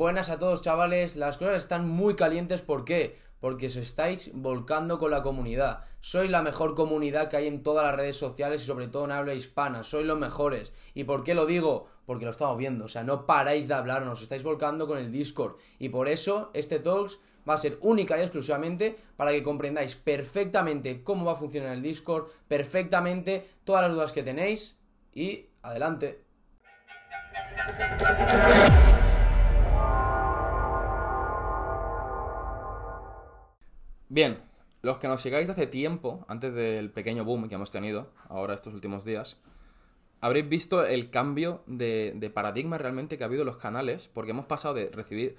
Buenas a todos, chavales. Las cosas están muy calientes. ¿Por qué? Porque os estáis volcando con la comunidad. Sois la mejor comunidad que hay en todas las redes sociales y sobre todo en habla hispana. Sois los mejores. ¿Y por qué lo digo? Porque lo estamos viendo. O sea, no paráis de hablar, nos estáis volcando con el Discord. Y por eso este Talks va a ser única y exclusivamente para que comprendáis perfectamente cómo va a funcionar el Discord, perfectamente todas las dudas que tenéis y adelante. Bien, los que nos de hace tiempo, antes del pequeño boom que hemos tenido ahora estos últimos días, habréis visto el cambio de, paradigma realmente que ha habido en los canales, porque hemos pasado de recibir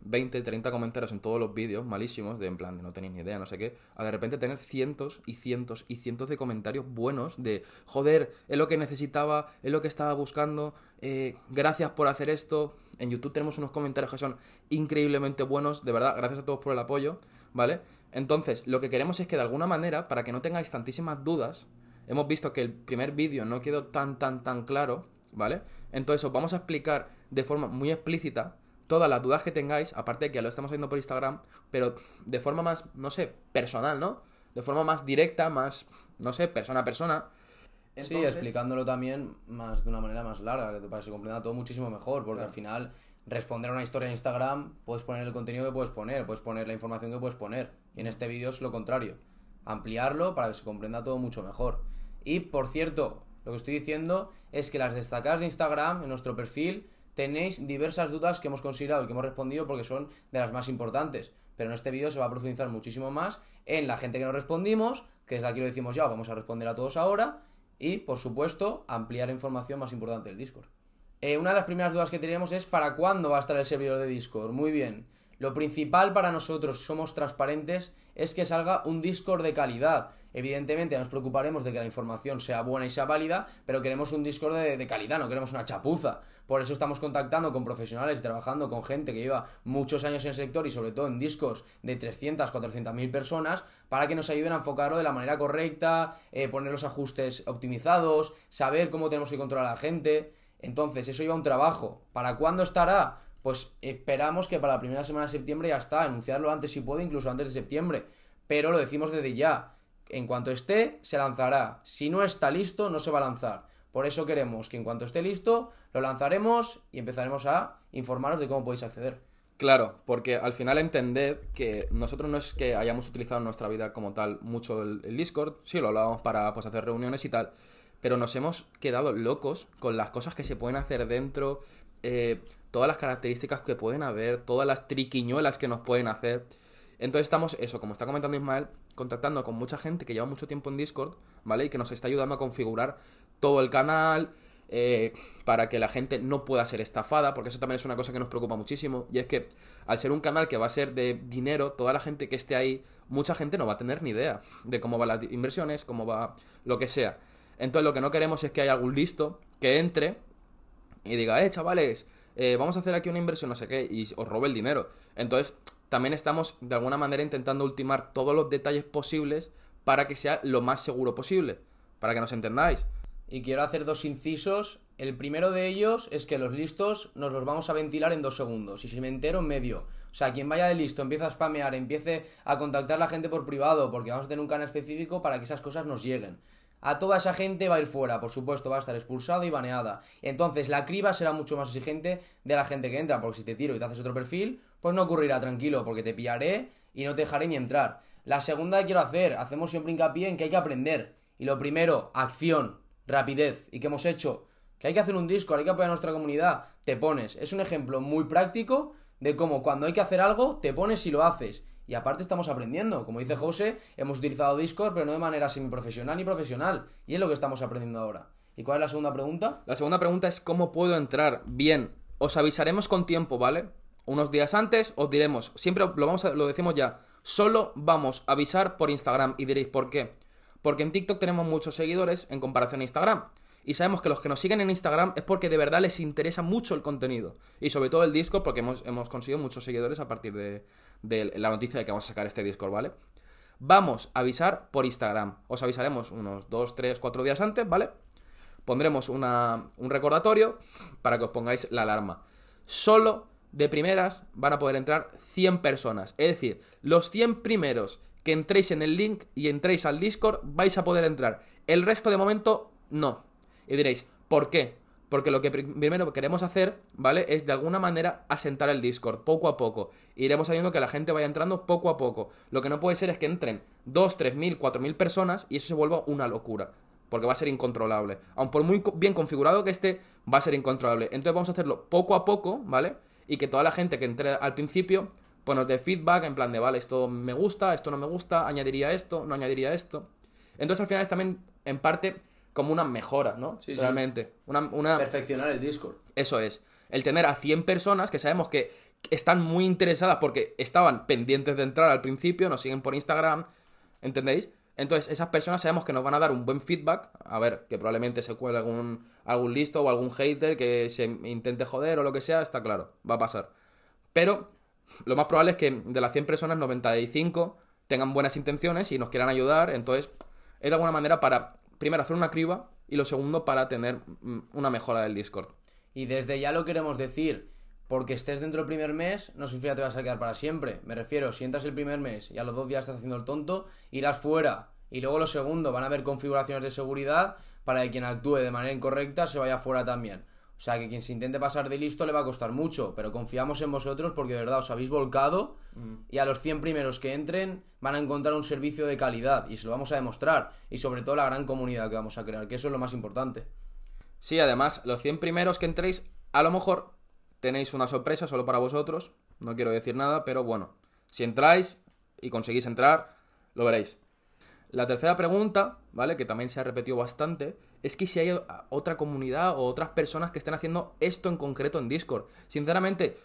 20, eh, 30 comentarios en todos los vídeos, malísimos, de en plan de no tenéis ni idea, no sé qué, a de repente tener cientos y cientos y cientos de comentarios buenos de, joder, es lo que necesitaba, es lo que estaba buscando, eh, gracias por hacer esto. En YouTube tenemos unos comentarios que son increíblemente buenos, de verdad, gracias a todos por el apoyo, ¿vale? Entonces, lo que queremos es que de alguna manera, para que no tengáis tantísimas dudas, hemos visto que el primer vídeo no quedó tan, tan, tan claro, ¿vale? Entonces os vamos a explicar de forma muy explícita todas las dudas que tengáis, aparte de que lo estamos haciendo por Instagram, pero de forma más, no sé, personal, ¿no? De forma más directa, más, no sé, persona a persona. Sí, explicándolo también más de una manera más larga, que para que se comprenda todo muchísimo mejor, porque al final responder a una historia en Instagram, puedes poner el contenido que puedes poner, puedes poner la información que puedes poner. Y en este vídeo es lo contrario, ampliarlo para que se comprenda todo mucho mejor. Y por cierto, lo que estoy diciendo es que las destacadas de Instagram, en nuestro perfil, tenéis diversas dudas que hemos considerado y que hemos respondido porque son de las más importantes. Pero en este vídeo se va a profundizar muchísimo más en la gente que nos respondimos, que desde aquí lo decimos ya, vamos a responder a todos ahora. Y, por supuesto, ampliar información más importante del Discord. Eh, una de las primeras dudas que tenemos es ¿para cuándo va a estar el servidor de Discord? Muy bien. Lo principal para nosotros, somos transparentes, es que salga un Discord de calidad. Evidentemente nos preocuparemos de que la información sea buena y sea válida, pero queremos un Discord de, calidad, no queremos una chapuza. Por eso estamos contactando con profesionales y trabajando con gente que lleva muchos años en el sector y sobre todo en Discords de 300, 400 mil personas para que nos ayuden a enfocarlo de la manera correcta, eh, poner los ajustes optimizados, saber cómo tenemos que controlar a la gente. Entonces, eso lleva un trabajo. ¿Para cuándo estará? pues esperamos que para la primera semana de septiembre ya está, anunciarlo antes si puede, incluso antes de septiembre. Pero lo decimos desde ya. En cuanto esté, se lanzará. Si no está listo, no se va a lanzar. Por eso queremos que en cuanto esté listo, lo lanzaremos y empezaremos a informaros de cómo podéis acceder. Claro, porque al final entended que nosotros no es que hayamos utilizado en nuestra vida como tal mucho el, Discord, sí lo hablábamos para pues, hacer reuniones y tal, pero nos hemos quedado locos con las cosas que se pueden hacer dentro, eh, todas las características que pueden haber, todas las triquiñuelas que nos pueden hacer. Entonces estamos, eso, como está comentando Ismael, contactando con mucha gente que lleva mucho tiempo en Discord, ¿vale? Y que nos está ayudando a configurar todo el canal eh, para que la gente no pueda ser estafada, porque eso también es una cosa que nos preocupa muchísimo. Y es que al ser un canal que va a ser de dinero, toda la gente que esté ahí, mucha gente no va a tener ni idea de cómo van las inversiones, cómo va lo que sea. Entonces lo que no queremos es que haya algún listo que entre y diga, eh, chavales, eh, vamos a hacer aquí una inversión, no sé qué, y os robe el dinero. Entonces, también estamos de alguna manera intentando ultimar todos los detalles posibles para que sea lo más seguro posible, para que nos entendáis. Y quiero hacer dos incisos. El primero de ellos es que los listos nos los vamos a ventilar en dos segundos. Y si me entero, en medio. O sea, quien vaya de listo, empieza a spamear, empiece a contactar a la gente por privado, porque vamos a tener un canal específico para que esas cosas nos lleguen. A toda esa gente va a ir fuera, por supuesto, va a estar expulsada y baneada. Entonces la criba será mucho más exigente de la gente que entra, porque si te tiro y te haces otro perfil, pues no ocurrirá, tranquilo, porque te pillaré y no te dejaré ni entrar. La segunda que quiero hacer, hacemos siempre hincapié en que hay que aprender. Y lo primero, acción, rapidez. ¿Y qué hemos hecho? Que hay que hacer un disco, hay que apoyar a nuestra comunidad. Te pones. Es un ejemplo muy práctico de cómo cuando hay que hacer algo, te pones y lo haces. Y aparte estamos aprendiendo. Como dice José, hemos utilizado Discord, pero no de manera semiprofesional ni profesional. Y es lo que estamos aprendiendo ahora. ¿Y cuál es la segunda pregunta? La segunda pregunta es cómo puedo entrar. Bien, os avisaremos con tiempo, ¿vale? Unos días antes os diremos, siempre lo, vamos a, lo decimos ya, solo vamos a avisar por Instagram y diréis, ¿por qué? Porque en TikTok tenemos muchos seguidores en comparación a Instagram y sabemos que los que nos siguen en Instagram es porque de verdad les interesa mucho el contenido. Y sobre todo el Discord, porque hemos, hemos conseguido muchos seguidores a partir de, la noticia de que vamos a sacar este Discord, ¿vale? Vamos a avisar por Instagram. Os avisaremos unos 2, 3, 4 días antes, ¿vale? Pondremos una, un recordatorio para que os pongáis la alarma. Solo de primeras van a poder entrar 100 personas. Es decir, los 100 primeros que entréis en el link y entréis al Discord vais a poder entrar. El resto de momento no. Y diréis, ¿por qué? Porque lo que primero queremos hacer, ¿vale? Es de alguna manera asentar el Discord, poco a poco. Iremos haciendo que la gente vaya entrando poco a poco. Lo que no puede ser es que entren 2, 3 mil, 4 mil personas y eso se vuelva una locura. Porque va a ser incontrolable. Aun por muy bien configurado que esté, va a ser incontrolable. Entonces vamos a hacerlo poco a poco, ¿vale? Y que toda la gente que entre al principio, pues nos dé feedback en plan de, vale, esto me gusta, esto no me gusta, añadiría esto, no añadiría esto. Entonces al final es también, en parte, como una mejora, ¿no? Sí, sí. Realmente. Una, una... Perfeccionar el Discord. Eso es. El tener a 100 personas que sabemos que están muy interesadas porque estaban pendientes de entrar al principio, nos siguen por Instagram, ¿entendéis? Entonces, esas personas sabemos que nos van a dar un buen feedback. A ver, que probablemente se cuele algún, algún listo o algún hater que se intente joder o lo que sea, está claro, va a pasar. Pero lo más probable es que de las 100 personas, 95 tengan buenas intenciones y nos quieran ayudar. Entonces, es de alguna manera para primero hacer una criba y lo segundo para tener mm, una mejora del Discord. Y desde ya lo queremos decir, porque estés dentro del primer mes, no significa que te vas a quedar para siempre. Me refiero, si entras el primer mes y a los dos días estás haciendo el tonto, irás fuera. Y luego lo segundo, van a haber configuraciones de seguridad para que quien actúe de manera incorrecta se vaya fuera también. O sea que quien se intente pasar de listo le va a costar mucho, pero confiamos en vosotros porque de verdad os habéis volcado y a los 100 primeros que entren van a encontrar un servicio de calidad y se lo vamos a demostrar y sobre todo la gran comunidad que vamos a crear, que eso es lo más importante. Sí, además, los 100 primeros que entréis, a lo mejor tenéis una sorpresa solo para vosotros, no quiero decir nada, pero bueno, si entráis y conseguís entrar, lo veréis. La tercera pregunta, ¿vale? Que también se ha repetido bastante, es que si hay otra comunidad o otras personas que estén haciendo esto en concreto en Discord. Sinceramente,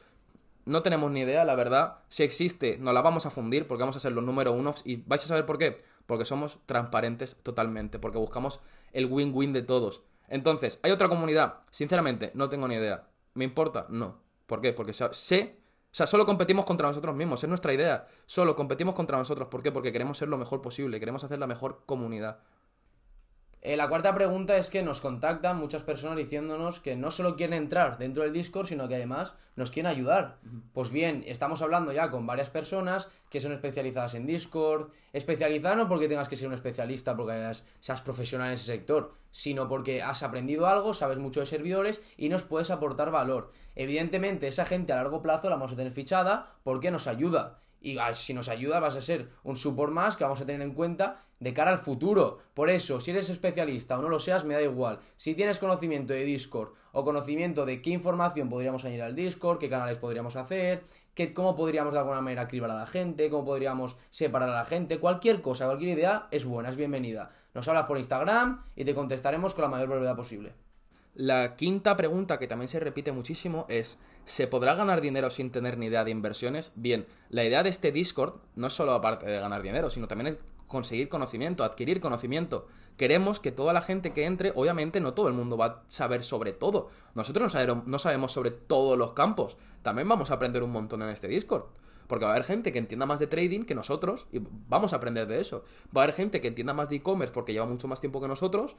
no tenemos ni idea, la verdad. Si existe, nos la vamos a fundir porque vamos a ser los número unos y vais a saber por qué. Porque somos transparentes totalmente, porque buscamos el win-win de todos. Entonces, ¿hay otra comunidad? Sinceramente, no tengo ni idea. ¿Me importa? No. ¿Por qué? Porque sé o sea, solo competimos contra nosotros mismos, es nuestra idea. Solo competimos contra nosotros. ¿Por qué? Porque queremos ser lo mejor posible, queremos hacer la mejor comunidad. Eh, la cuarta pregunta es que nos contactan muchas personas diciéndonos que no solo quieren entrar dentro del Discord, sino que además nos quieren ayudar. Pues bien, estamos hablando ya con varias personas que son especializadas en Discord. Especializada no porque tengas que ser un especialista, porque seas profesional en ese sector, sino porque has aprendido algo, sabes mucho de servidores y nos puedes aportar valor. Evidentemente, esa gente a largo plazo la vamos a tener fichada porque nos ayuda y ah, si nos ayuda vas a ser un support más que vamos a tener en cuenta de cara al futuro. Por eso, si eres especialista o no lo seas, me da igual. Si tienes conocimiento de Discord o conocimiento de qué información podríamos añadir al Discord, qué canales podríamos hacer, qué, cómo podríamos de alguna manera cribar a la gente, cómo podríamos separar a la gente, cualquier cosa, cualquier idea es buena, es bienvenida. Nos hablas por Instagram y te contestaremos con la mayor brevedad posible. La quinta pregunta que también se repite muchísimo es, ¿se podrá ganar dinero sin tener ni idea de inversiones? Bien, la idea de este Discord no es solo aparte de ganar dinero, sino también es conseguir conocimiento, adquirir conocimiento. Queremos que toda la gente que entre, obviamente no todo el mundo va a saber sobre todo. Nosotros no sabemos sobre todos los campos. También vamos a aprender un montón en este Discord. Porque va a haber gente que entienda más de trading que nosotros y vamos a aprender de eso. Va a haber gente que entienda más de e-commerce porque lleva mucho más tiempo que nosotros.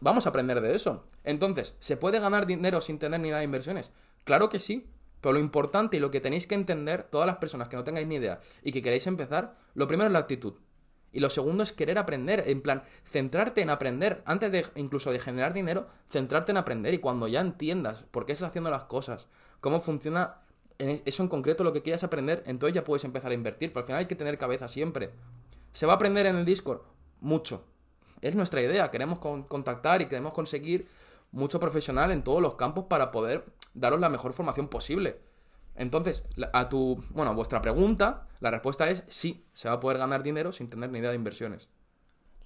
Vamos a aprender de eso. Entonces, ¿se puede ganar dinero sin tener ni idea de inversiones? Claro que sí. Pero lo importante y lo que tenéis que entender, todas las personas que no tengáis ni idea y que queréis empezar, lo primero es la actitud. Y lo segundo es querer aprender, en plan, centrarte en aprender. Antes de incluso de generar dinero, centrarte en aprender. Y cuando ya entiendas por qué estás haciendo las cosas, cómo funciona eso en concreto lo que quieras aprender, entonces ya puedes empezar a invertir. Pero al final hay que tener cabeza siempre. ¿Se va a aprender en el Discord? Mucho. Es nuestra idea. Queremos contactar y queremos conseguir mucho profesional en todos los campos para poder daros la mejor formación posible. Entonces, a tu, bueno, a vuestra pregunta, la respuesta es sí, se va a poder ganar dinero sin tener ni idea de inversiones.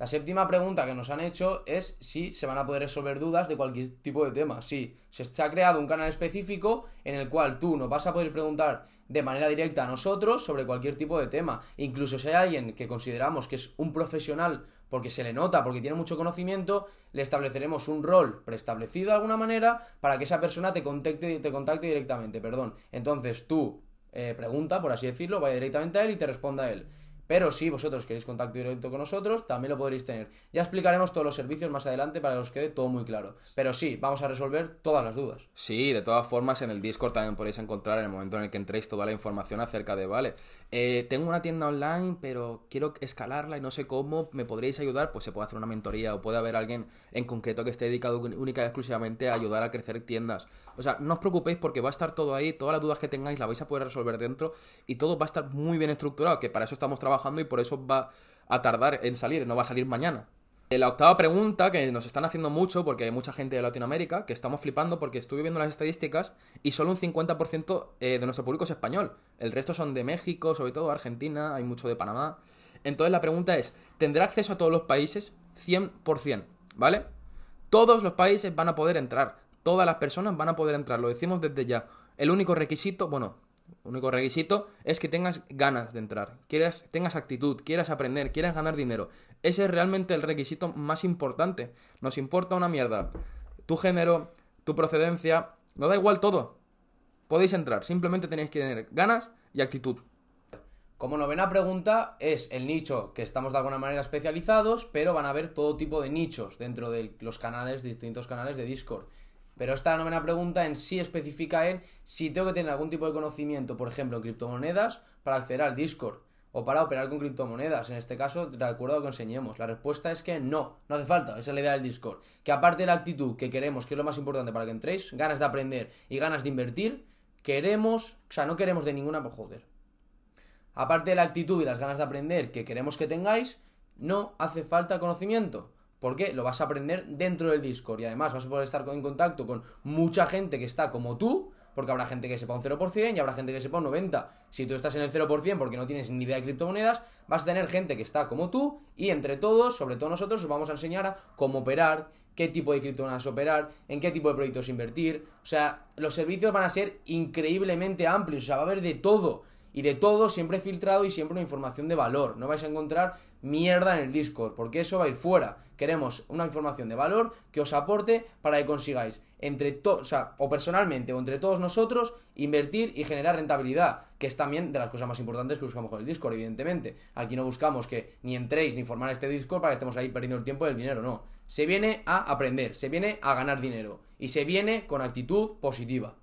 La séptima pregunta que nos han hecho es si se van a poder resolver dudas de cualquier tipo de tema. Sí, se ha creado un canal específico en el cual tú nos vas a poder preguntar de manera directa a nosotros sobre cualquier tipo de tema. Incluso si hay alguien que consideramos que es un profesional porque se le nota, porque tiene mucho conocimiento, le estableceremos un rol preestablecido de alguna manera para que esa persona te contacte, te contacte directamente. Perdón. Entonces tú eh, pregunta, por así decirlo, vaya directamente a él y te responda a él. Pero si vosotros queréis contacto directo con nosotros, también lo podréis tener. Ya explicaremos todos los servicios más adelante para que os quede todo muy claro. Pero sí, vamos a resolver todas las dudas. Sí, de todas formas en el Discord también podéis encontrar en el momento en el que entréis toda la información acerca de, vale, eh, tengo una tienda online, pero quiero escalarla y no sé cómo, ¿me podréis ayudar? Pues se puede hacer una mentoría o puede haber alguien en concreto que esté dedicado única y exclusivamente a ayudar a crecer tiendas. O sea, no os preocupéis porque va a estar todo ahí, todas las dudas que tengáis las vais a poder resolver dentro y todo va a estar muy bien estructurado, que para eso estamos trabajando y por eso va a tardar en salir, no va a salir mañana. Eh, la octava pregunta, que nos están haciendo mucho, porque hay mucha gente de Latinoamérica, que estamos flipando porque estuve viendo las estadísticas y solo un 50% eh, de nuestro público es español. El resto son de México, sobre todo Argentina, hay mucho de Panamá. Entonces la pregunta es, ¿tendrá acceso a todos los países? 100%, ¿vale? Todos los países van a poder entrar, todas las personas van a poder entrar, lo decimos desde ya. El único requisito, bueno, único requisito es que tengas ganas de entrar, quieras, tengas actitud, quieras aprender, quieras ganar dinero. Ese es realmente el requisito más importante. Nos importa una mierda. Tu género, tu procedencia, no da igual todo. Podéis entrar, simplemente tenéis que tener ganas y actitud. Como novena pregunta es el nicho que estamos de alguna manera especializados, pero van a haber todo tipo de nichos dentro de los canales, distintos canales de Discord. Pero esta novena pregunta en sí especifica en si tengo que tener algún tipo de conocimiento, por ejemplo, criptomonedas, para acceder al Discord o para operar con criptomonedas. En este caso, de acuerdo lo que enseñemos. La respuesta es que no, no hace falta. Esa es la idea del Discord. Que aparte de la actitud que queremos, que es lo más importante para que entréis, ganas de aprender y ganas de invertir, queremos, o sea, no queremos de ninguna, por joder. Aparte de la actitud y las ganas de aprender que queremos que tengáis, no hace falta conocimiento porque lo vas a aprender dentro del Discord y además vas a poder estar en contacto con mucha gente que está como tú, porque habrá gente que sepa un 0% y habrá gente que sepa un 90%. Si tú estás en el 0% porque no tienes ni idea de criptomonedas, vas a tener gente que está como tú y entre todos, sobre todo nosotros, os vamos a enseñar a cómo operar, qué tipo de criptomonedas operar, en qué tipo de proyectos invertir. O sea, los servicios van a ser increíblemente amplios, o sea, va a haber de todo. Y de todo siempre filtrado y siempre una información de valor. No vais a encontrar mierda en el Discord, porque eso va a ir fuera. Queremos una información de valor que os aporte para que consigáis entre todos, o o personalmente o entre todos nosotros invertir y generar rentabilidad, que es también de las cosas más importantes que buscamos con el Discord, evidentemente. Aquí no buscamos que ni entréis ni formar este Discord para que estemos ahí perdiendo el tiempo y el dinero, no. Se viene a aprender, se viene a ganar dinero y se viene con actitud positiva.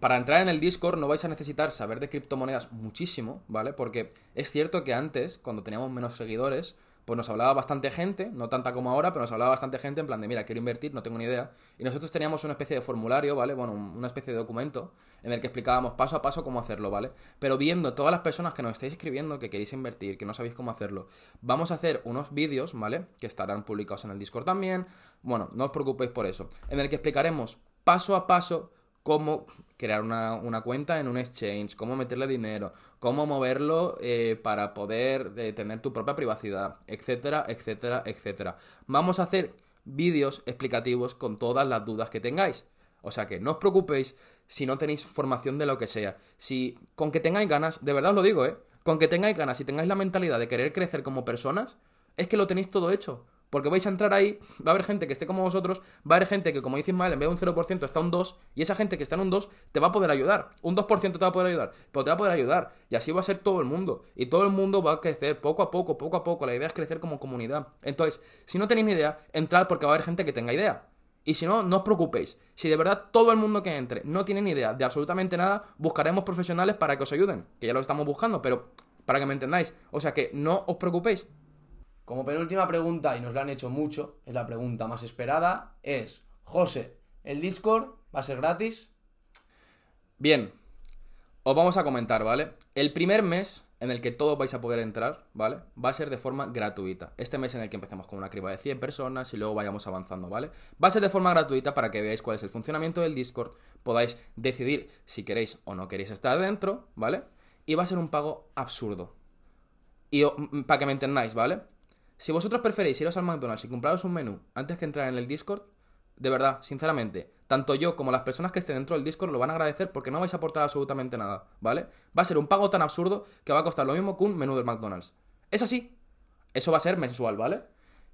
Para entrar en el Discord no vais a necesitar saber de criptomonedas muchísimo, ¿vale? Porque es cierto que antes, cuando teníamos menos seguidores, pues nos hablaba bastante gente, no tanta como ahora, pero nos hablaba bastante gente en plan de, mira, quiero invertir, no tengo ni idea. Y nosotros teníamos una especie de formulario, ¿vale? Bueno, una especie de documento en el que explicábamos paso a paso cómo hacerlo, ¿vale? Pero viendo todas las personas que nos estáis escribiendo que queréis invertir, que no sabéis cómo hacerlo, vamos a hacer unos vídeos, ¿vale? Que estarán publicados en el Discord también. Bueno, no os preocupéis por eso. En el que explicaremos paso a paso cómo crear una, cuenta en un exchange, cómo meterle dinero, cómo moverlo eh, para poder eh, tener tu propia privacidad, etcétera, etcétera, etcétera. Vamos a hacer vídeos explicativos con todas las dudas que tengáis. O sea que no os preocupéis si no tenéis formación de lo que sea. Si con que tengáis ganas, de verdad os lo digo, ¿eh? Con que tengáis ganas y tengáis la mentalidad de querer crecer como personas, es que lo tenéis todo hecho. Porque vais a entrar ahí, va a haber gente que esté como vosotros, va a haber gente que, como dice mal, en vez de un 0% está un 2, y esa gente que está en un 2 te va a poder ayudar. Un 2% te va a poder ayudar, pero te va a poder ayudar. Y así va a ser todo el mundo. Y todo el mundo va a crecer poco a poco, poco a poco. La idea es crecer como comunidad. Entonces, si no tenéis ni idea, entrad porque va a haber gente que tenga idea. Y si no, no os preocupéis. Si de verdad todo el mundo que entre no tiene ni idea de absolutamente nada, buscaremos profesionales para que os ayuden. Que ya lo estamos buscando, pero para que me entendáis. O sea que no os preocupéis. Como penúltima pregunta, y nos la han hecho mucho, es la pregunta más esperada, es, José, ¿el Discord va a ser gratis? Bien, os vamos a comentar, ¿vale? El primer mes en el que todos vais a poder entrar, ¿vale? Va a ser de forma gratuita. Este mes en el que empecemos con una criba de 100 personas y luego vayamos avanzando, ¿vale? Va a ser de forma gratuita para que veáis cuál es el funcionamiento del Discord, podáis decidir si queréis o no queréis estar dentro, ¿vale? Y va a ser un pago absurdo. Y para que me entendáis, ¿vale? Si vosotros preferéis iros al McDonald's y compraros un menú antes que entrar en el Discord, de verdad, sinceramente, tanto yo como las personas que estén dentro del Discord lo van a agradecer porque no vais a aportar absolutamente nada, ¿vale? Va a ser un pago tan absurdo que va a costar lo mismo que un menú del McDonald's. Es así. Eso va a ser mensual, ¿vale?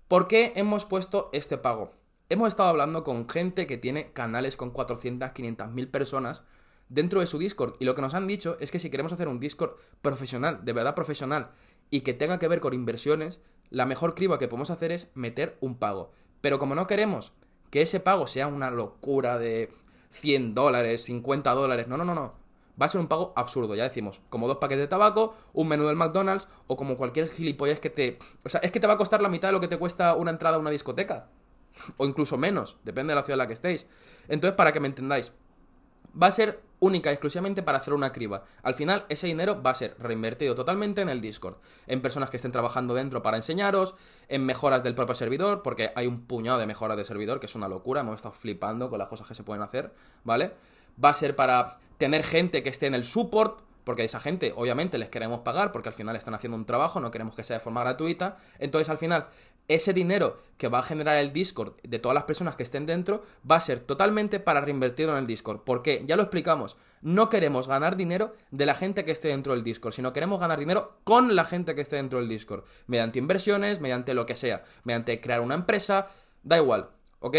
¿Por qué hemos puesto este pago? Hemos estado hablando con gente que tiene canales con 400, 500 mil personas dentro de su Discord y lo que nos han dicho es que si queremos hacer un Discord profesional, de verdad profesional, y que tenga que ver con inversiones, la mejor criba que podemos hacer es meter un pago. Pero como no queremos que ese pago sea una locura de 100 dólares, 50 dólares, no, no, no, no. Va a ser un pago absurdo, ya decimos, como dos paquetes de tabaco, un menú del McDonald's o como cualquier gilipollas que te... O sea, es que te va a costar la mitad de lo que te cuesta una entrada a una discoteca. O incluso menos, depende de la ciudad en la que estéis. Entonces, para que me entendáis, va a ser única y exclusivamente para hacer una criba. Al final, ese dinero va a ser reinvertido totalmente en el Discord, en personas que estén trabajando dentro para enseñaros, en mejoras del propio servidor, porque hay un puñado de mejoras de servidor, que es una locura, hemos estado flipando con las cosas que se pueden hacer, ¿vale? Va a ser para tener gente que esté en el support, porque a esa gente obviamente les queremos pagar, porque al final están haciendo un trabajo, no queremos que sea de forma gratuita, entonces al final ese dinero que va a generar el Discord de todas las personas que estén dentro va a ser totalmente para reinvertirlo en el Discord. Porque, ya lo explicamos, no queremos ganar dinero de la gente que esté dentro del Discord, sino queremos ganar dinero con la gente que esté dentro del Discord. Mediante inversiones, mediante lo que sea, mediante crear una empresa, da igual, ¿ok?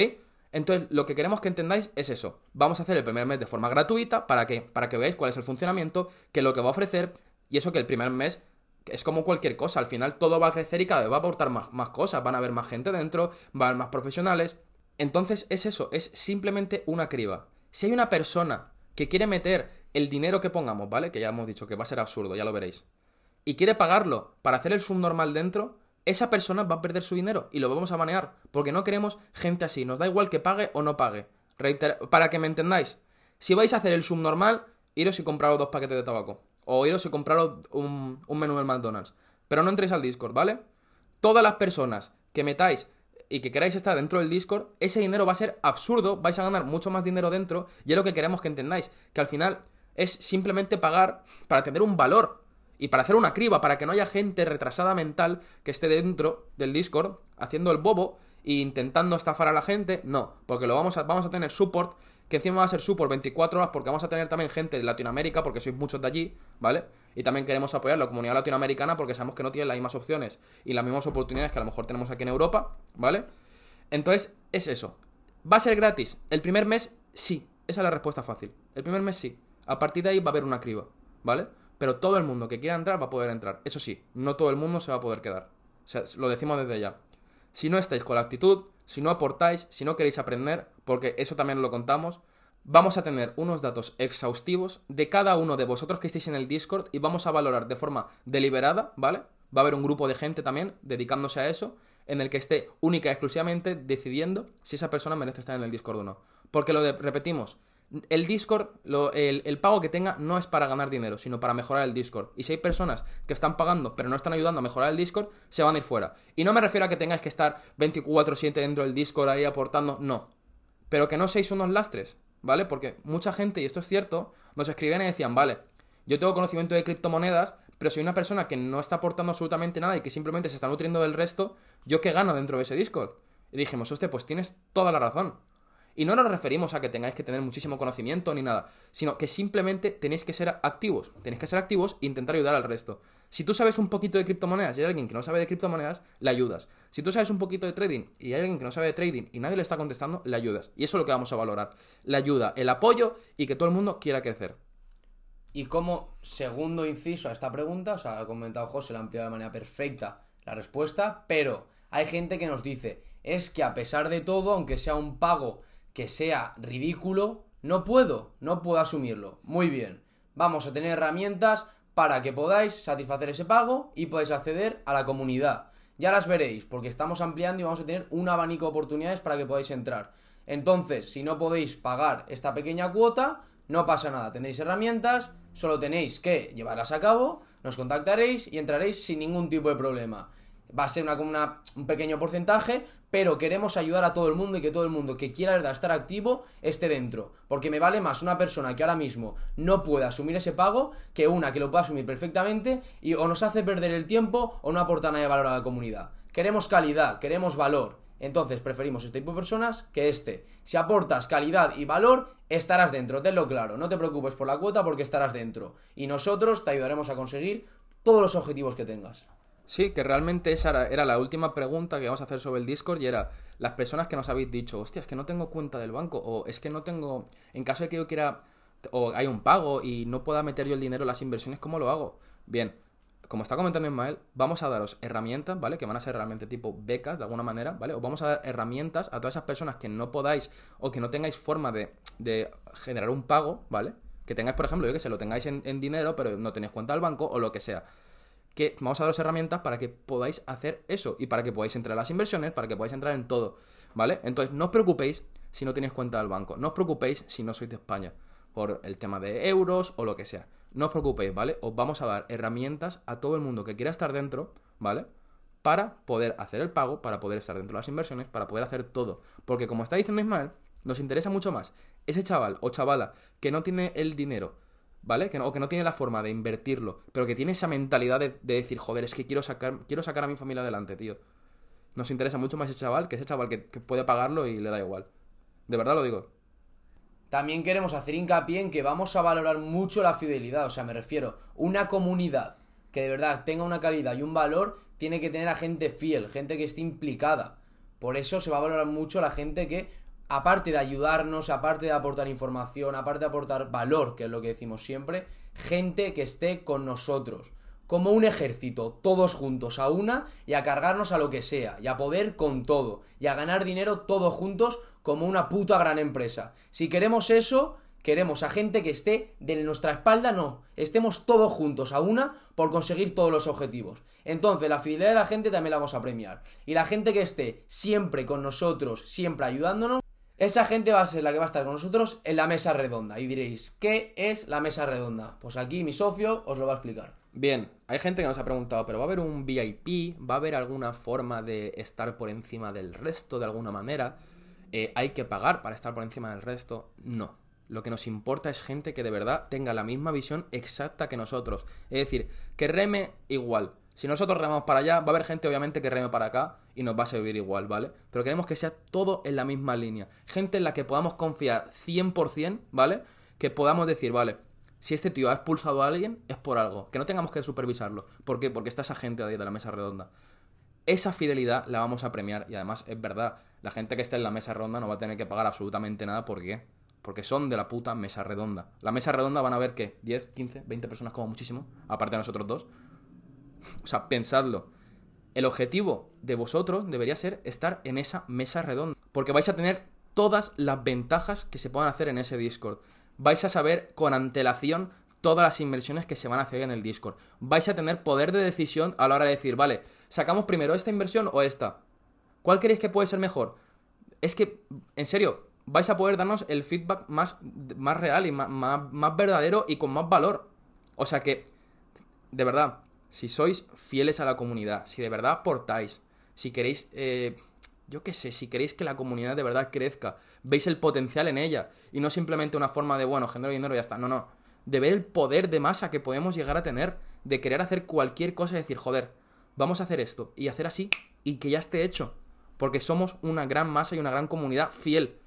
Entonces, lo que queremos que entendáis es eso. Vamos a hacer el primer mes de forma gratuita para que, para que veáis cuál es el funcionamiento, que lo que va a ofrecer, y eso que el primer mes es como cualquier cosa, al final todo va a crecer y cada vez va a aportar más, cosas, van a haber más gente dentro, van a haber más profesionales. Entonces es eso, es simplemente una criba. Si hay una persona que quiere meter el dinero que pongamos, ¿vale? Que ya hemos dicho que va a ser absurdo, ya lo veréis. Y quiere pagarlo para hacer el subnormal dentro, esa persona va a perder su dinero y lo vamos a manejar. Porque no queremos gente así. Nos da igual que pague o no pague. para que me entendáis. Si vais a hacer el subnormal, iros y compraros dos paquetes de tabaco o iros y compraros un, un menú del McDonald's. Pero no entréis al Discord, ¿vale? Todas las personas que metáis y que queráis estar dentro del Discord, ese dinero va a ser absurdo, vais a ganar mucho más dinero dentro, y es lo que queremos que entendáis, que al final es simplemente pagar para tener un valor y para hacer una criba, para que no haya gente retrasada mental que esté dentro del Discord haciendo el bobo e intentando estafar a la gente, no, porque lo vamos a, vamos a tener support que encima va a ser su por 24 horas porque vamos a tener también gente de Latinoamérica porque sois muchos de allí, ¿vale? Y también queremos apoyar la comunidad latinoamericana porque sabemos que no tienen las mismas opciones y las mismas oportunidades que a lo mejor tenemos aquí en Europa, ¿vale? Entonces, es eso. ¿Va a ser gratis? El primer mes, sí. Esa es la respuesta fácil. El primer mes, sí. A partir de ahí va a haber una criba, ¿vale? Pero todo el mundo que quiera entrar va a poder entrar. Eso sí, no todo el mundo se va a poder quedar. O sea, lo decimos desde ya. Si no estáis con la actitud, si no aportáis, si no queréis aprender, porque eso también lo contamos, vamos a tener unos datos exhaustivos de cada uno de vosotros que estéis en el Discord y vamos a valorar de forma deliberada, ¿vale? Va a haber un grupo de gente también dedicándose a eso, en el que esté única y exclusivamente decidiendo si esa persona merece estar en el Discord o no. Porque lo repetimos, el Discord, el, pago que tenga no es para ganar dinero, sino para mejorar el Discord. Y si hay personas que están pagando pero no están ayudando a mejorar el Discord, se van a ir fuera. Y no me refiero a que tengáis que estar 24/7 dentro del Discord ahí aportando, no. Pero que no seáis unos lastres, ¿vale? Porque mucha gente, y esto es cierto, nos escribían y decían, vale, yo tengo conocimiento de criptomonedas, pero hay una persona que no está aportando absolutamente nada y que simplemente se está nutriendo del resto, ¿yo qué gano dentro de ese Discord? Y dijimos, hostia, pues tienes toda la razón. Y no nos referimos a que tengáis que tener muchísimo conocimiento ni nada, sino que simplemente tenéis que ser activos. Tenéis que ser activos e intentar ayudar al resto. Si tú sabes un poquito de criptomonedas y hay alguien que no sabe de criptomonedas, le ayudas. Si tú sabes un poquito de trading y hay alguien que no sabe de trading y nadie le está contestando, le ayudas. Y eso es lo que vamos a valorar. La ayuda, el apoyo y que todo el mundo quiera crecer. Y como segundo inciso a esta pregunta, o sea, ha comentado José, la ha ampliado de manera perfecta la respuesta, pero hay gente que nos dice, es que a pesar de todo, aunque sea un pago que sea ridículo, no puedo, no puedo asumirlo. Muy bien, vamos a tener herramientas para que podáis satisfacer ese pago y podáis acceder a la comunidad. Ya las veréis, porque estamos ampliando y vamos a tener un abanico de oportunidades para que podáis entrar. Entonces, si no podéis pagar esta pequeña cuota, no pasa nada, tendréis herramientas, solo tenéis que llevarlas a cabo, nos contactaréis y entraréis sin ningún tipo de problema va a ser una, un pequeño porcentaje, pero queremos ayudar a todo el mundo y que todo el mundo que quiera estar activo esté dentro. Porque me vale más una persona que ahora mismo no pueda asumir ese pago que una que lo pueda asumir perfectamente y o nos hace perder el tiempo o no aporta nada de valor a la comunidad. Queremos calidad, queremos valor. Entonces preferimos este tipo de personas que este. Si aportas calidad y valor, estarás dentro, tenlo claro. No te preocupes por la cuota porque estarás dentro. Y nosotros te ayudaremos a conseguir todos los objetivos que tengas. Sí, que realmente esa era, la última pregunta que vamos a hacer sobre el Discord y era las personas que nos habéis dicho, hostia, es que no tengo cuenta del banco o es que no tengo, en caso de que yo quiera, o hay un pago y no pueda meter yo el dinero en las inversiones, ¿cómo lo hago? Bien, como está comentando Ismael, vamos a daros herramientas, ¿vale? Que van a ser realmente tipo becas, de alguna manera, ¿vale? Os vamos a dar herramientas a todas esas personas que no podáis o que no tengáis forma de, generar un pago, ¿vale? Que tengáis, por ejemplo, yo que sé, lo tengáis en, en dinero, pero no tenéis cuenta al banco o lo que sea que vamos a daros herramientas para que podáis hacer eso y para que podáis entrar a las inversiones, para que podáis entrar en todo, ¿vale? Entonces, no os preocupéis si no tenéis cuenta del banco, no os preocupéis si no sois de España por el tema de euros o lo que sea. No os preocupéis, ¿vale? Os vamos a dar herramientas a todo el mundo que quiera estar dentro, ¿vale? Para poder hacer el pago, para poder estar dentro de las inversiones, para poder hacer todo. Porque como está diciendo Ismael, nos interesa mucho más ese chaval o chavala que no tiene el dinero ¿vale? Que no, o que no tiene la forma de invertirlo, pero que tiene esa mentalidad de, decir, joder, es que quiero sacar, quiero sacar a mi familia adelante, tío. Nos interesa mucho más ese chaval que ese chaval que, puede pagarlo y le da igual. De verdad lo digo. También queremos hacer hincapié en que vamos a valorar mucho la fidelidad, o sea, me refiero, una comunidad que de verdad tenga una calidad y un valor, tiene que tener a gente fiel, gente que esté implicada. Por eso se va a valorar mucho la gente que aparte de ayudarnos, aparte de aportar información, aparte de aportar valor, que es lo que decimos siempre, gente que esté con nosotros. Como un ejército, todos juntos a una y a cargarnos a lo que sea, y a poder con todo, y a ganar dinero todos juntos como una puta gran empresa. Si queremos eso, queremos a gente que esté de nuestra espalda, no, estemos todos juntos a una por conseguir todos los objetivos. Entonces, la fidelidad de la gente también la vamos a premiar. Y la gente que esté siempre con nosotros, siempre ayudándonos, esa gente va a ser la que va a estar con nosotros en la mesa redonda. Y diréis, ¿qué es la mesa redonda? Pues aquí mi socio os lo va a explicar. Bien, hay gente que nos ha preguntado, ¿pero va a haber un VIP? ¿Va a haber alguna forma de estar por encima del resto de alguna manera? Eh, ¿Hay que pagar para estar por encima del resto? No. Lo que nos importa es gente que de verdad tenga la misma visión exacta que nosotros. Es decir, que reme igual. Si nosotros remamos para allá, va a haber gente obviamente que reme para acá y nos va a servir igual, ¿vale? Pero queremos que sea todo en la misma línea. Gente en la que podamos confiar 100%, ¿vale? Que podamos decir, vale, si este tío ha expulsado a alguien es por algo, que no tengamos que supervisarlo. ¿Por qué? Porque está esa gente ahí de la mesa redonda. Esa fidelidad la vamos a premiar y además es verdad, la gente que esté en la mesa redonda no va a tener que pagar absolutamente nada, ¿por qué? Porque son de la puta mesa redonda. La mesa redonda van a ver que 10, 15, 20 personas como muchísimo, aparte de nosotros dos, o sea, pensadlo. El objetivo de vosotros debería ser estar en esa mesa redonda. Porque vais a tener todas las ventajas que se puedan hacer en ese Discord. Vais a saber con antelación todas las inversiones que se van a hacer en el Discord. Vais a tener poder de decisión a la hora de decir, vale, sacamos primero esta inversión o esta. ¿Cuál creéis que puede ser mejor? Es que, en serio, vais a poder darnos el feedback más, más real y más, más verdadero y con más valor. O sea que, de verdad, si sois fieles a la comunidad, si de verdad aportáis, si queréis, eh, yo qué sé, si queréis que la comunidad de verdad crezca, veis el potencial en ella y no simplemente una forma de, bueno, genero dinero y ya está, no, no, de ver el poder de masa que podemos llegar a tener, de querer hacer cualquier cosa y decir, joder, vamos a hacer esto y hacer así y que ya esté hecho, porque somos una gran masa y una gran comunidad fiel.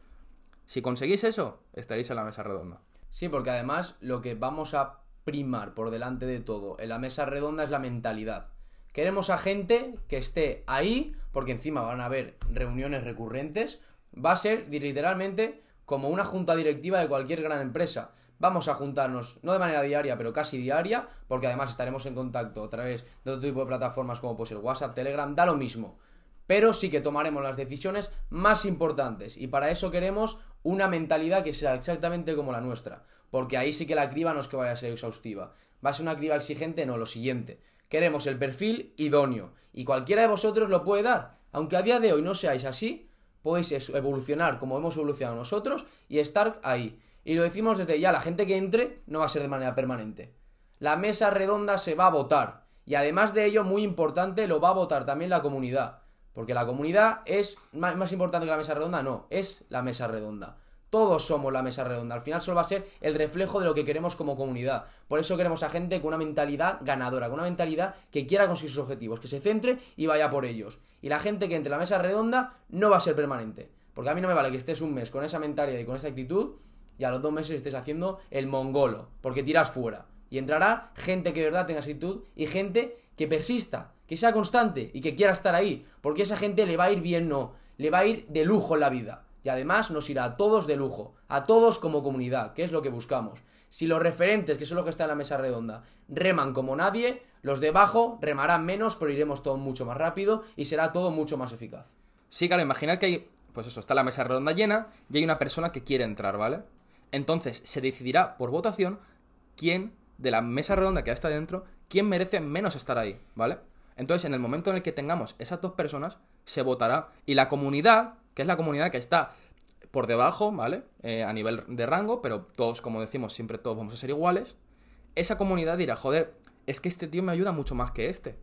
Si conseguís eso, estaréis en la mesa redonda. Sí, porque además lo que vamos a primar por delante de todo en la mesa redonda es la mentalidad. Queremos a gente que esté ahí, porque encima van a haber reuniones recurrentes. Va a ser literalmente como una junta directiva de cualquier gran empresa. Vamos a juntarnos, no de manera diaria, pero casi diaria, porque además estaremos en contacto a través de otro tipo de plataformas como pues el WhatsApp, Telegram, da lo mismo. Pero sí que tomaremos las decisiones más importantes y para eso queremos una mentalidad que sea exactamente como la nuestra porque ahí sí que la criba no es que vaya a ser exhaustiva. ¿Va a ser una criba exigente? No, lo siguiente. Queremos el perfil idóneo y cualquiera de vosotros lo puede dar. Aunque a día de hoy no seáis así, podéis evolucionar como hemos evolucionado nosotros y estar ahí. Y lo decimos desde ya, la gente que entre no va a ser de manera permanente. La mesa redonda se va a votar. Y además de ello, muy importante, lo va a votar también la comunidad. Porque la comunidad es más, más importante que la mesa redonda, no, es la mesa redonda. Todos somos la mesa redonda. Al final solo va a ser el reflejo de lo que queremos como comunidad. Por eso queremos a gente con una mentalidad ganadora, con una mentalidad que quiera conseguir sus objetivos, que se centre y vaya por ellos. Y la gente que entre la mesa redonda no va a ser permanente. Porque a mí no me vale que estés un mes con esa mentalidad y con esa actitud y a los dos meses estés haciendo el mongolo, porque tiras fuera. Y entrará gente que de verdad tenga actitud y gente que persista, que sea constante y que quiera estar ahí. Porque esa gente le va a ir bien, no, le va a ir de lujo en la vida y además nos irá a todos de lujo, a todos como comunidad, que es lo que buscamos. Si los referentes, que son los que están en la mesa redonda, reman como nadie, los de abajo remarán menos, pero iremos todo mucho más rápido y será todo mucho más eficaz. Sí, claro, imaginad que hay, pues eso, está la mesa redonda llena y hay una persona que quiere entrar, ¿vale? Entonces se decidirá por votación quién de la mesa redonda que está dentro, quién merece menos estar ahí, ¿vale? Entonces, en el momento en el que tengamos esas dos personas, se votará y la comunidad, que es la comunidad que está por debajo, ¿vale? Eh, a nivel de rango, pero todos, como decimos, siempre todos vamos a ser iguales. Esa comunidad dirá, joder, es que este tío me ayuda mucho más que este.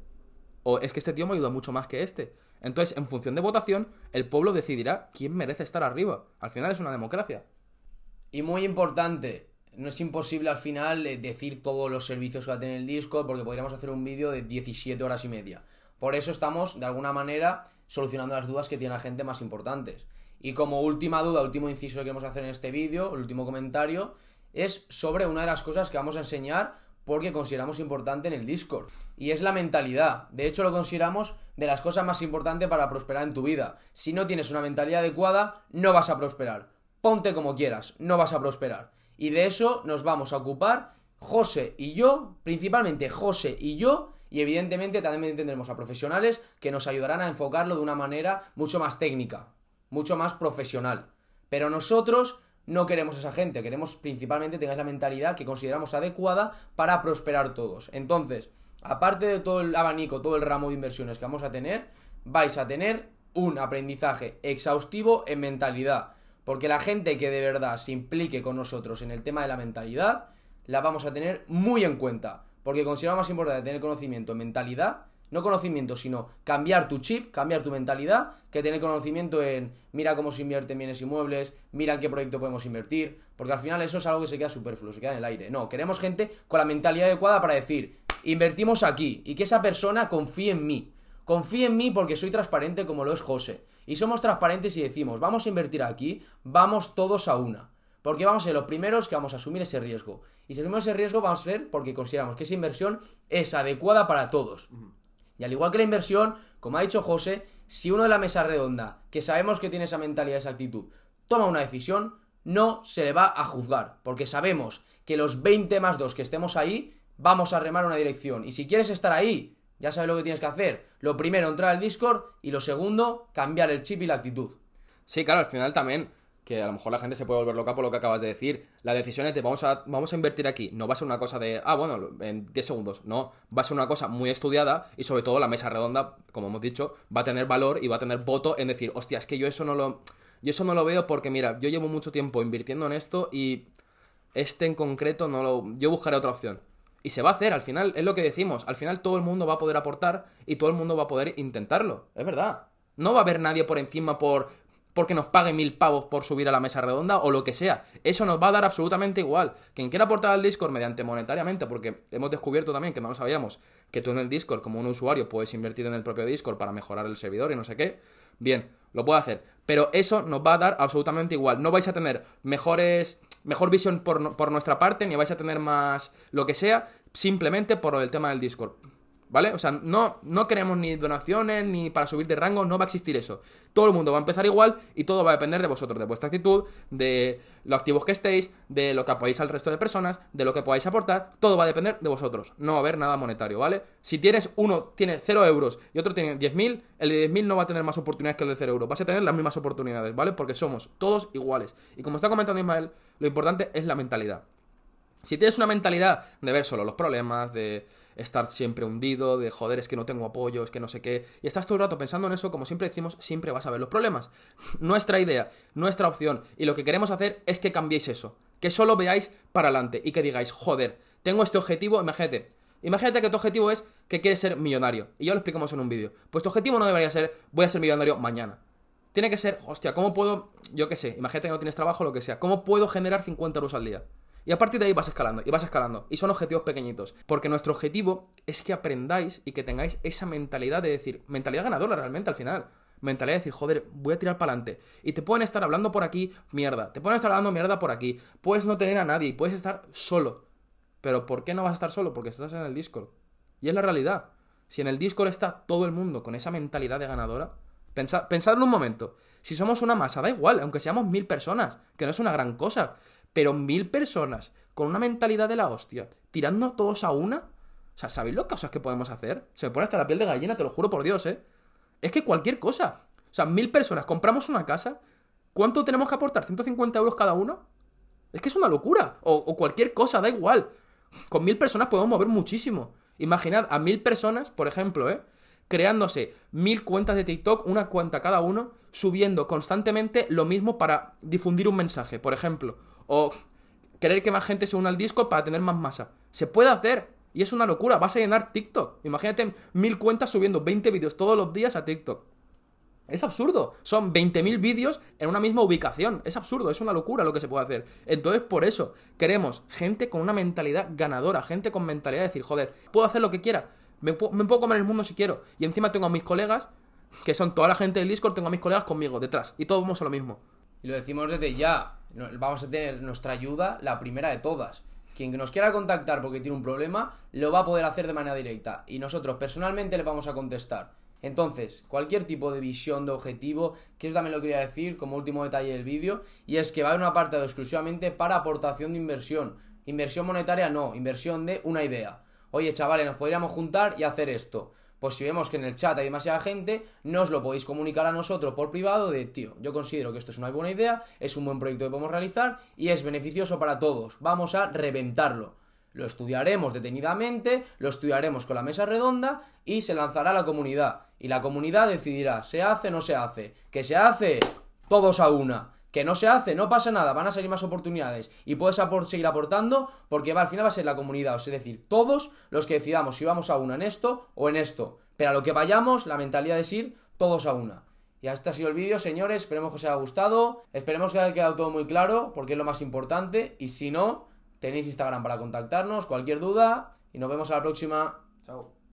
O es que este tío me ayuda mucho más que este. Entonces, en función de votación, el pueblo decidirá quién merece estar arriba. Al final es una democracia. Y muy importante, no es imposible al final eh, decir todos los servicios que va a tener el Discord porque podríamos hacer un vídeo de 17 horas y media. Por eso estamos, de alguna manera, solucionando las dudas que tiene la gente más importantes. Y como última duda, último inciso que queremos hacer en este vídeo, el último comentario, es sobre una de las cosas que vamos a enseñar porque consideramos importante en el Discord. Y es la mentalidad. De hecho, lo consideramos de las cosas más importantes para prosperar en tu vida. Si no tienes una mentalidad adecuada, no vas a prosperar. Ponte como quieras, no vas a prosperar. Y de eso nos vamos a ocupar José y yo, principalmente José y yo, y evidentemente también tendremos a profesionales que nos ayudarán a enfocarlo de una manera mucho más técnica, mucho más profesional. Pero nosotros no queremos esa gente, queremos principalmente tengáis la mentalidad que consideramos adecuada para prosperar todos. Entonces, aparte de todo el abanico, todo el ramo de inversiones que vamos a tener, vais a tener un aprendizaje exhaustivo en mentalidad. Porque la gente que de verdad se implique con nosotros en el tema de la mentalidad, la vamos a tener muy en cuenta. Porque consideramos más importante tener conocimiento en mentalidad no conocimiento, sino cambiar tu chip, cambiar tu mentalidad, que tener conocimiento en mira cómo se invierte en bienes inmuebles, mira en qué proyecto podemos invertir, porque al final eso es algo que se queda superfluo, se queda en el aire. No, queremos gente con la mentalidad adecuada para decir, invertimos aquí y que esa persona confíe en mí. Confíe en mí porque soy transparente como lo es José. Y somos transparentes y decimos, vamos a invertir aquí, vamos todos a una. Porque vamos a ser los primeros que vamos a asumir ese riesgo. Y si asumimos ese riesgo, vamos a ser porque consideramos que esa inversión es adecuada para todos. Y al igual que la inversión, como ha dicho José, si uno de la mesa redonda, que sabemos que tiene esa mentalidad, esa actitud, toma una decisión, no se le va a juzgar, porque sabemos que los 20 más 2 que estemos ahí, vamos a remar una dirección. Y si quieres estar ahí, ya sabes lo que tienes que hacer. Lo primero, entrar al Discord y lo segundo, cambiar el chip y la actitud. Sí, claro, al final también que a lo mejor la gente se puede volver loca por lo que acabas de decir. La decisión es de vamos a, vamos a invertir aquí. No va a ser una cosa de, ah, bueno, en 10 segundos. No, va a ser una cosa muy estudiada y sobre todo la mesa redonda, como hemos dicho, va a tener valor y va a tener voto en decir, hostia, es que yo eso no lo... Yo eso no lo veo porque, mira, yo llevo mucho tiempo invirtiendo en esto y este en concreto no lo... Yo buscaré otra opción. Y se va a hacer, al final, es lo que decimos, al final todo el mundo va a poder aportar y todo el mundo va a poder intentarlo. Es verdad. No va a haber nadie por encima por, porque nos pague mil pavos por subir a la mesa redonda o lo que sea. Eso nos va a dar absolutamente igual. Quien quiera aportar al Discord mediante monetariamente, porque hemos descubierto también que no lo sabíamos, que tú en el Discord como un usuario puedes invertir en el propio Discord para mejorar el servidor y no sé qué. Bien, lo puedo hacer. Pero eso nos va a dar absolutamente igual. No vais a tener mejores mejor visión por, por, nuestra parte, ni vais a tener más lo que sea, simplemente por el tema del Discord. ¿Vale? O sea, no, no queremos ni donaciones ni para subir de rango, no va a existir eso. Todo el mundo va a empezar igual y todo va a depender de vosotros, de vuestra actitud, de lo activos que estéis, de lo que apoyáis al resto de personas, de lo que podáis aportar, todo va a depender de vosotros. No va a haber nada monetario, ¿vale? Si tienes uno tiene 0 euros y otro tiene 10.000, el de 10.000 no va a tener más oportunidades que el de 0 euros, vas a tener las mismas oportunidades, ¿vale? Porque somos todos iguales. Y como está comentando Ismael, lo importante es la mentalidad. Si tienes una mentalidad de ver solo los problemas, de estar siempre hundido, de joder, es que no tengo apoyo, es que no sé qué, y estás todo el rato pensando en eso, como siempre decimos, siempre vas a ver los problemas. nuestra idea, nuestra opción, y lo que queremos hacer es que cambiéis eso, que solo veáis para adelante y que digáis, joder, tengo este objetivo, imagínate, imagínate que tu objetivo es que quieres ser millonario, y ya lo explicamos en un vídeo, pues tu objetivo no debería ser, voy a ser millonario mañana. Tiene que ser, hostia, ¿cómo puedo, yo qué sé, imagínate que no tienes trabajo, lo que sea, ¿cómo puedo generar 50 euros al día? Y a partir de ahí vas escalando, y vas escalando. Y son objetivos pequeñitos. Porque nuestro objetivo es que aprendáis y que tengáis esa mentalidad de decir, mentalidad ganadora realmente al final. Mentalidad de decir, joder, voy a tirar para adelante. Y te pueden estar hablando por aquí, mierda. Te pueden estar hablando mierda por aquí. Puedes no tener a nadie y puedes estar solo. Pero ¿por qué no vas a estar solo? Porque estás en el Discord. Y es la realidad. Si en el Discord está todo el mundo con esa mentalidad de ganadora, pensad, en un momento. Si somos una masa, da igual, aunque seamos mil personas, que no es una gran cosa. Pero mil personas con una mentalidad de la hostia, tirando todos a una. O sea, ¿sabéis las cosas que podemos hacer? Se me pone hasta la piel de gallina, te lo juro por Dios, ¿eh? Es que cualquier cosa. O sea, mil personas, compramos una casa, ¿cuánto tenemos que aportar? ¿150 euros cada uno? Es que es una locura. O, o cualquier cosa, da igual. Con mil personas podemos mover muchísimo. Imaginad a mil personas, por ejemplo, ¿eh? creándose mil cuentas de TikTok, una cuenta cada uno, subiendo constantemente lo mismo para difundir un mensaje, por ejemplo. O querer que más gente se una al disco para tener más masa. Se puede hacer. Y es una locura. Vas a llenar TikTok. Imagínate mil cuentas subiendo 20 vídeos todos los días a TikTok. Es absurdo. Son 20.000 vídeos en una misma ubicación. Es absurdo, es una locura lo que se puede hacer. Entonces, por eso, queremos gente con una mentalidad ganadora, gente con mentalidad de decir, joder, puedo hacer lo que quiera, me, puedo comer el mundo si quiero. Y encima tengo a mis colegas, que son toda la gente del Discord, tengo a mis colegas conmigo, detrás. Y todos vamos a lo mismo. Y lo decimos desde ya. Vamos a tener nuestra ayuda, la primera de todas. Quien nos quiera contactar porque tiene un problema, lo va a poder hacer de manera directa. Y nosotros personalmente le vamos a contestar. Entonces, cualquier tipo de visión, de objetivo, que eso también lo quería decir como último detalle del vídeo, y es que va a haber un apartado exclusivamente para aportación de inversión. Inversión monetaria no, inversión de una idea. Oye, chavales, nos podríamos juntar y hacer esto. Pues si vemos que en el chat hay demasiada gente, no os lo podéis comunicar a nosotros por privado de, tío, yo considero que esto es una buena idea, es un buen proyecto que podemos realizar y es beneficioso para todos. Vamos a reventarlo. Lo estudiaremos detenidamente, lo estudiaremos con la mesa redonda y se lanzará a la comunidad. Y la comunidad decidirá, ¿se hace o no se hace? Que se hace todos a una. Que no se hace, no pasa nada, van a salir más oportunidades y puedes seguir aportando porque va, al final va a ser la comunidad, es decir, todos los que decidamos si vamos a una en esto o en esto. Pero a lo que vayamos, la mentalidad es ir todos a una. Y este ha sido el vídeo, señores, esperemos que os haya gustado, esperemos que haya quedado todo muy claro porque es lo más importante y si no, Tenéis Instagram para contactarnos, cualquier duda y nos vemos a la próxima. Chao.